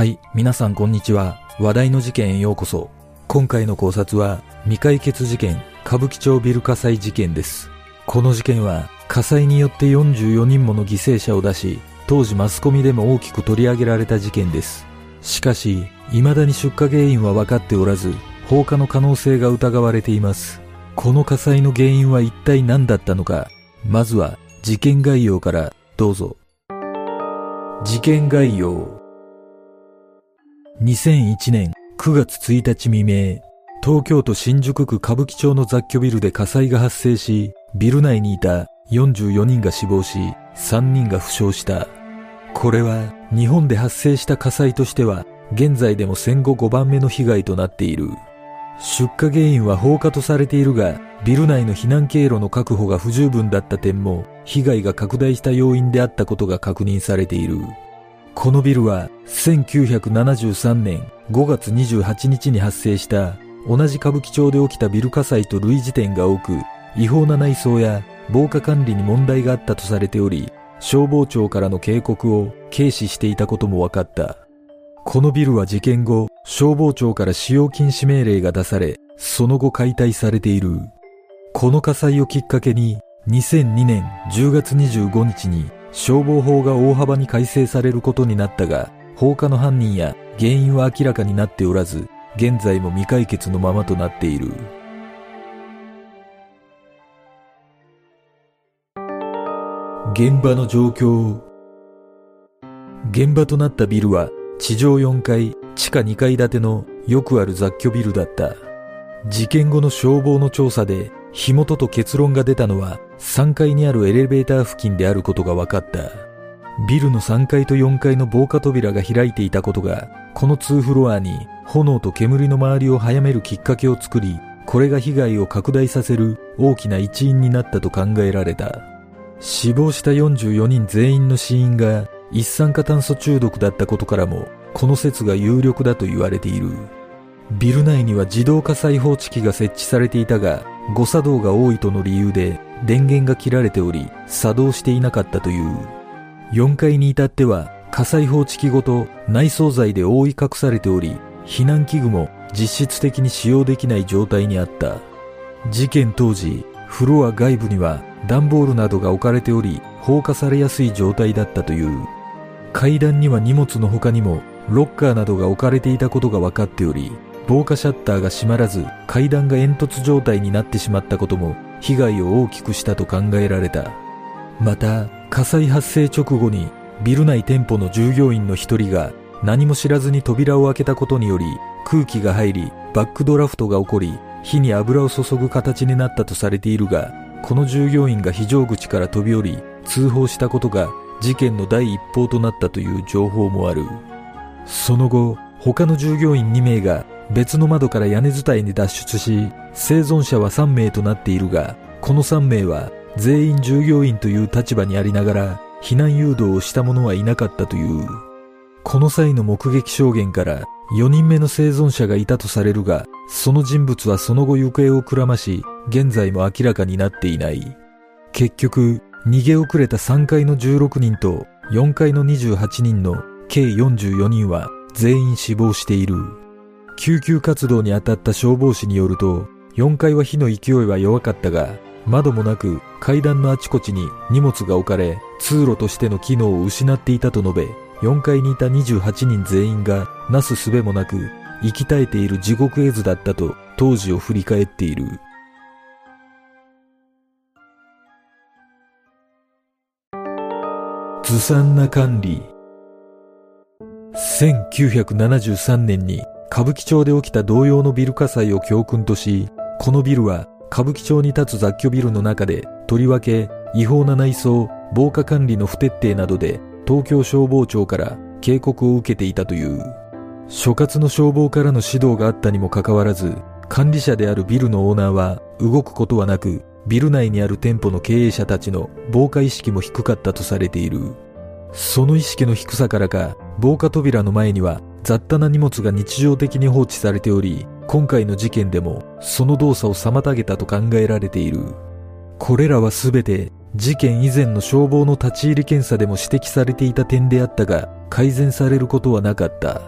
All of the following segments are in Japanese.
はい、皆さんこんにちは。話題の事件へようこそ。今回の考察は、未解決事件、歌舞伎町ビル火災事件です。この事件は、火災によって44人もの犠牲者を出し、当時マスコミでも大きく取り上げられた事件です。しかし、未だに出火原因は分かっておらず、放火の可能性が疑われています。この火災の原因は一体何だったのか、まずは事件概要からどうぞ。事件概要。2001年9月1日未明、東京都新宿区歌舞伎町の雑居ビルで火災が発生し、ビル内にいた44人が死亡し、3人が負傷した。これは日本で発生した火災としては、現在でも戦後5番目の被害となっている。出火原因は放火とされているが、ビル内の避難経路の確保が不十分だった点も、被害が拡大した要因であったことが確認されている。このビルは1973年5月28日に発生した同じ歌舞伎町で起きたビル火災と類似点が多く違法な内装や防火管理に問題があったとされており消防庁からの警告を軽視していたことも分かった。このビルは事件後消防庁から使用禁止命令が出されその後解体されている。この火災をきっかけに2002年10月25日に消防法が大幅に改正されることになったが、放火の犯人や原因は明らかになっておらず、現在も未解決のままとなっている。現場の状況現場となったビルは地上4階、地下2階建てのよくある雑居ビルだった。事件後の消防の調査で火元と結論が出たのは3階にあるエレベーター付近であることが分かった。ビルの3階と4階の防火扉が開いていたことが、この2フロアに炎と煙の周りを早めるきっかけを作り、これが被害を拡大させる大きな一因になったと考えられた。死亡した44人全員の死因が一酸化炭素中毒だったことからも、この説が有力だと言われている。ビル内には自動火災報知器が設置されていたが、誤作動が多いとの理由で電源が切られており作動していなかったという。4階に至っては火災報知器ごと内装材で覆い隠されており避難器具も実質的に使用できない状態にあった。事件当時フロア外部には段ボールなどが置かれており放火されやすい状態だったという。階段には荷物の他にもロッカーなどが置かれていたことが分かっており防火シャッターが閉まらず階段が煙突状態になってしまったことも被害を大きくしたと考えられた。また火災発生直後にビル内店舗の従業員の一人が何も知らずに扉を開けたことにより空気が入りバックドラフトが起こり火に油を注ぐ形になったとされているがこの従業員が非常口から飛び降り通報したことが事件の第一報となったという情報もある。その後他の従業員2名が別の窓から屋根伝いに脱出し生存者は3名となっているがこの3名は全員従業員という立場にありながら避難誘導をした者はいなかったという。この際の目撃証言から4人目の生存者がいたとされるがその人物はその後行方をくらまし現在も明らかになっていない。結局逃げ遅れた3階の16人と4階の28人の計44人は全員死亡している。救急活動に当たった消防士によると、4階は火の勢いは弱かったが、窓もなく階段のあちこちに荷物が置かれ、通路としての機能を失っていたと述べ、4階にいた28人全員がなすすべもなく、生き絶えている地獄絵図だったと当時を振り返っている。ずさんな管理1973年に歌舞伎町で起きた同様のビル火災を教訓とし、このビルは歌舞伎町に立つ雑居ビルの中で、とりわけ違法な内装、防火管理の不徹底などで東京消防庁から警告を受けていたという。所轄の消防からの指導があったにもかかわらず、管理者であるビルのオーナーは動くことはなく、ビル内にある店舗の経営者たちの防火意識も低かったとされている。その意識の低さからか、防火扉の前には雑多な荷物が日常的に放置されており、今回の事件でもその動作を妨げたと考えられている。これらはすべて事件以前の消防の立ち入り検査でも指摘されていた点であったが、改善されることはなかった。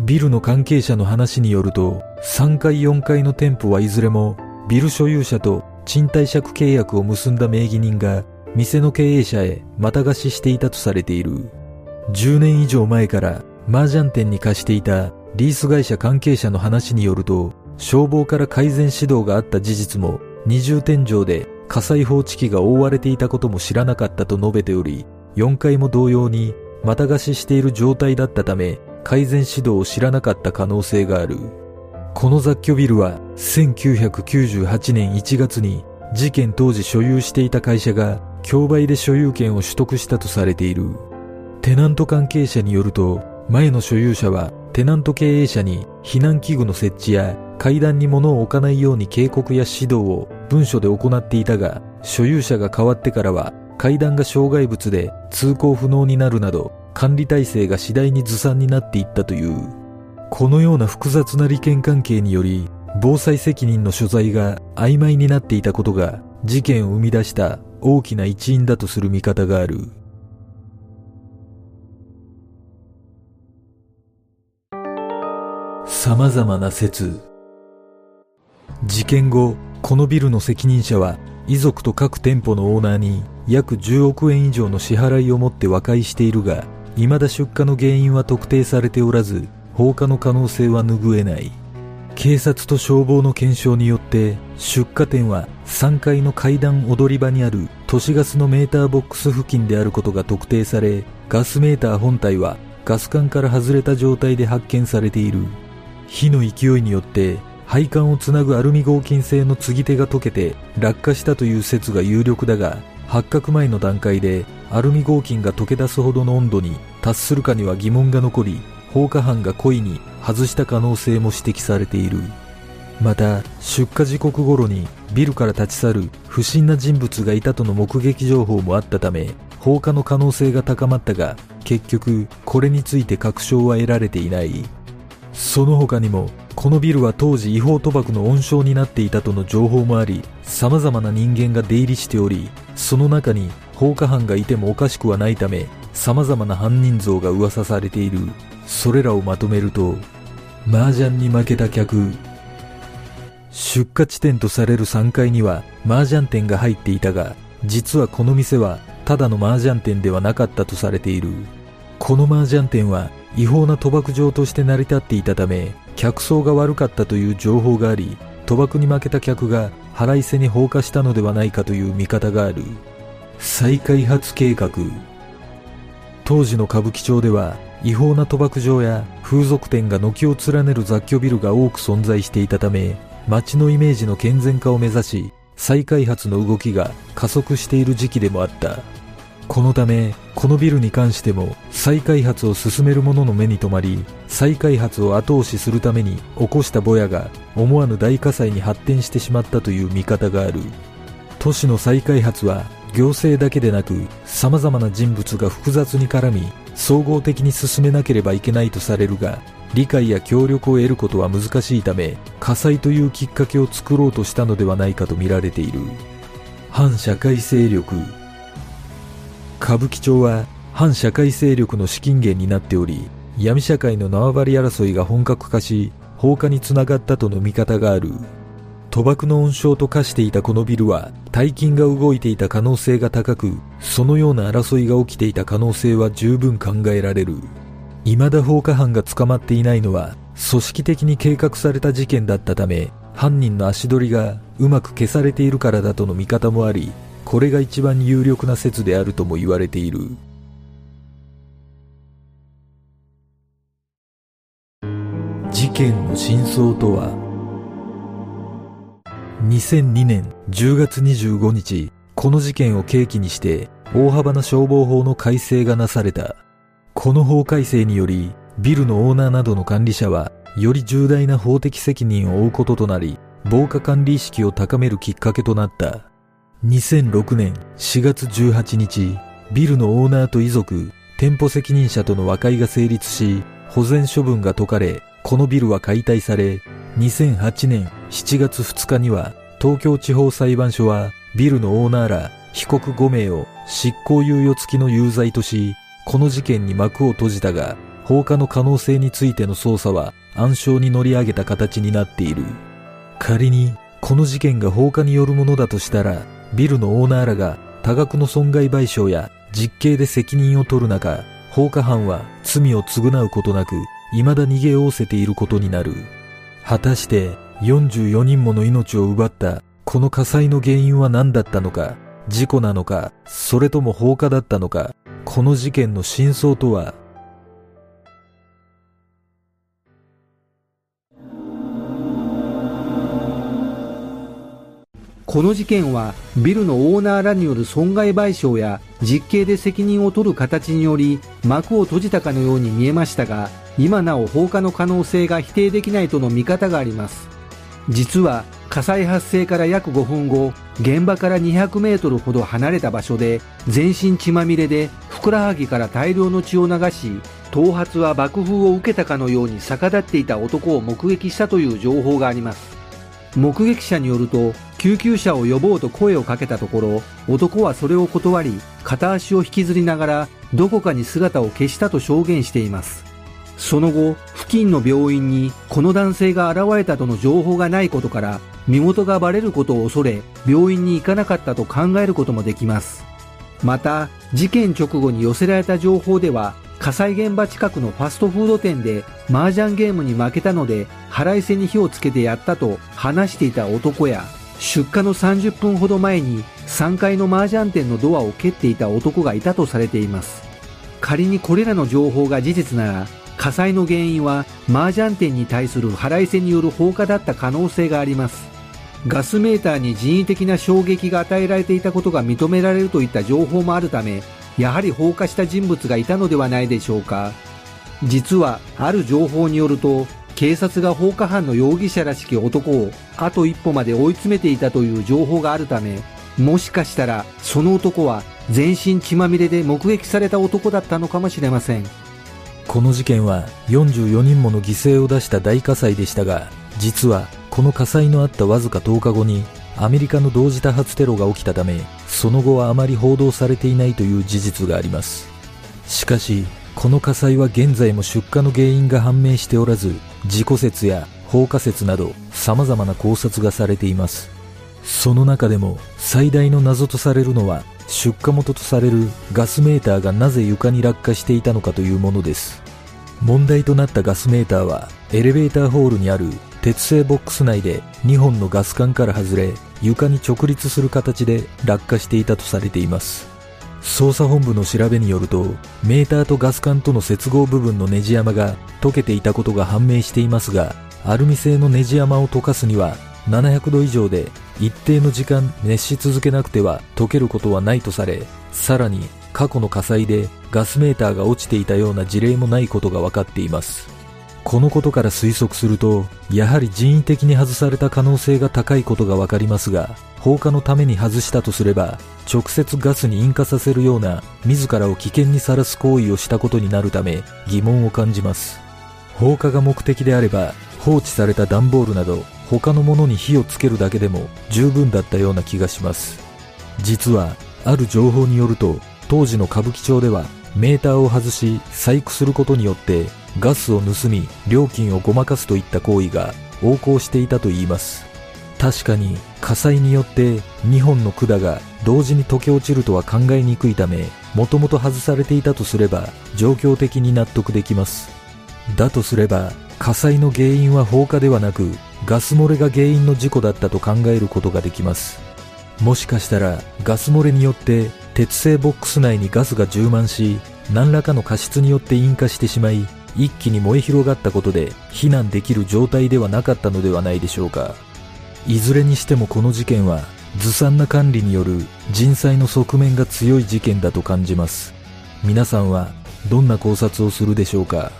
ビルの関係者の話によると、3階4階の店舗はいずれも、ビル所有者と賃貸借契約を結んだ名義人が、店の経営者へまた貸ししていたとされている。10年以上前から麻雀店に貸していたリース会社関係者の話によると、消防から改善指導があった事実も、二重天井で火災報知器が覆われていたことも知らなかったと述べており、4階も同様に、また貸ししている状態だったため、改善指導を知らなかった可能性がある。この雑居ビルは、1998年1月に、事件当時所有していた会社が、競売で所有権を取得したとされている。テナント関係者によると、前の所有者はテナント経営者に避難器具の設置や階段に物を置かないように警告や指導を文書で行っていたが、所有者が変わってからは階段が障害物で通行不能になるなど管理体制が次第にずさんになっていったという。このような複雑な利権関係により防災責任の所在が曖昧になっていたことが事件を生み出した大きな一因だとする見方がある。様々な説。事件後、このビルの責任者は遺族と各店舗のオーナーに約10億円以上の支払いを持って和解しているが、未だ出火の原因は特定されておらず、放火の可能性は拭えない。警察と消防の検証によって出火点は3階の階段踊り場にある都市ガスのメーターボックス付近であることが特定されガスメーター本体はガス管から外れた状態で発見されている火の勢いによって配管をつなぐアルミ合金製の継ぎ手が溶けて落下したという説が有力だが発覚前の段階でアルミ合金が溶け出すほどの温度に達するかには疑問が残り放火犯が故意に外した可能性も指摘されている。また出火時刻頃にビルから立ち去る不審な人物がいたとの目撃情報もあったため放火の可能性が高まったが結局これについて確証は得られていない。その他にもこのビルは当時違法賭博の温床になっていたとの情報もあり様々な人間が出入りしておりその中に放火犯がいてもおかしくはないため様々な犯人像が噂されている。それらをまとめると麻雀に負けた客出火地点とされる3階には麻雀店が入っていたが実はこの店はただの麻雀店ではなかったとされている。この麻雀店は違法な賭博場として成り立っていたため客層が悪かったという情報があり賭博に負けた客が腹いせに放火したのではないかという見方がある。再開発計画。当時の歌舞伎町では違法な賭博場や風俗店が軒を連ねる雑居ビルが多く存在していたため街のイメージの健全化を目指し再開発の動きが加速している時期でもあった。このためこのビルに関しても再開発を進める者の目に留まり再開発を後押しするために起こしたぼやが思わぬ大火災に発展してしまったという見方がある。都市の再開発は行政だけでなく様々な人物が複雑に絡み総合的に進めなければいけないとされるが理解や協力を得ることは難しいため火災というきっかけを作ろうとしたのではないかと見られている。反社会勢力歌舞伎町は反社会勢力の資金源になっており、闇社会の縄張り争いが本格化し、放火につながったとの見方がある。賭博の温床と化していたこのビルは、大金が動いていた可能性が高く、そのような争いが起きていた可能性は十分考えられる。未だ放火犯が捕まっていないのは、組織的に計画された事件だったため、犯人の足取りがうまく消されているからだとの見方もあり、これが一番有力な説であるとも言われている。事件の真相とは？2002年10月25日この事件を契機にして大幅な消防法の改正がなされた。この法改正によりビルのオーナーなどの管理者はより重大な法的責任を負うこととなり防火管理意識を高めるきっかけとなった。2006年4月18日、ビルのオーナーと遺族、店舗責任者との和解が成立し、保全処分が解かれ、このビルは解体され、2008年7月2日には、東京地方裁判所は、ビルのオーナーら被告5名を執行猶予付きの有罪とし、この事件に幕を閉じたが、放火の可能性についての捜査は暗礁に乗り上げた形になっている。仮にこの事件が放火によるものだとしたら、ビルのオーナーらが多額の損害賠償や実刑で責任を取る中、放火犯は罪を償うことなく、未だ逃げおおせていることになる。果たして44人もの命を奪ったこの火災の原因は何だったのか、事故なのか、それとも放火だったのか、この事件の真相とはこの事件はビルのオーナーらによる損害賠償や実刑で責任を取る形により幕を閉じたかのように見えましたが今なお放火の可能性が否定できないとの見方があります。実は火災発生から約5分後現場から200メートルほど離れた場所で全身血まみれでふくらはぎから大量の血を流し頭髪は爆風を受けたかのように逆立っていた男を目撃したという情報があります。目撃者によると救急車を呼ぼうと声をかけたところ男はそれを断り片足を引きずりながらどこかに姿を消したと証言しています。その後付近の病院にこの男性が現れたとの情報がないことから身元がバレることを恐れ病院に行かなかったと考えることもできます。また事件直後に寄せられた情報では火災現場近くのファストフード店で麻雀ゲームに負けたので腹いせに火をつけてやったと話していた男や出火の30分ほど前に3階の麻雀店のドアを蹴っていた男がいたとされています。仮にこれらの情報が事実なら火災の原因は麻雀店に対する腹いせによる放火だった可能性があります。ガスメーターに人為的な衝撃が与えられていたことが認められるといった情報もあるためやはり放火した人物がいたのではないでしょうか。実はある情報によると警察が放火犯の容疑者らしき男をあと一歩まで追い詰めていたという情報があるためもしかしたらその男は全身血まみれで目撃された男だったのかもしれません。この事件は44人もの犠牲を出した大火災でしたが実はこの火災のあったわずか10日後にアメリカの同時多発テロが起きたためその後はあまり報道されていないという事実があります。しかしこの火災は現在も出火の原因が判明しておらず事故説や放火説など様々な考察がされています。その中でも最大の謎とされるのは出火元とされるガスメーターがなぜ床に落下していたのかというものです。問題となったガスメーターはエレベーターホールにある鉄製ボックス内で2本のガス管から外れ床に直立する形で落下していたとされています。捜査本部の調べによるとメーターとガス管との接合部分のネジ山が溶けていたことが判明していますがアルミ製のネジ山を溶かすには700度以上で一定の時間熱し続けなくては溶けることはないとされさらに過去の火災でガスメーターが落ちていたような事例もないことが分かっています。このことから推測すると、やはり人為的に外された可能性が高いことがわかりますが、放火のために外したとすれば、直接ガスに引火させるような自らを危険にさらす行為をしたことになるため疑問を感じます。放火が目的であれば、放置された段ボールなど他のものに火をつけるだけでも十分だったような気がします。実は、ある情報によると、当時の歌舞伎町ではメーターを外し細工することによってガスを盗み料金をごまかすといった行為が横行していたといいます。確かに火災によって2本の管が同時に溶け落ちるとは考えにくいためもともと外されていたとすれば状況的に納得できます。だとすれば火災の原因は放火ではなくガス漏れが原因の事故だったと考えることができます。もしかしたらガス漏れによって鉄製ボックス内にガスが充満し何らかの過失によって引火してしまい一気に燃え広がったことで避難できる状態ではなかったのではないでしょうか。いずれにしてもこの事件はずさんな管理による人災の側面が強い事件だと感じます。皆さんはどんな考察をするでしょうか？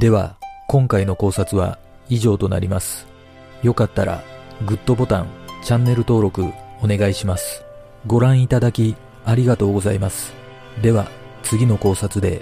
では今回の考察は以上となりますよかったらグッドボタンチャンネル登録お願いします。ご覧いただきありがとうございます。では次の考察で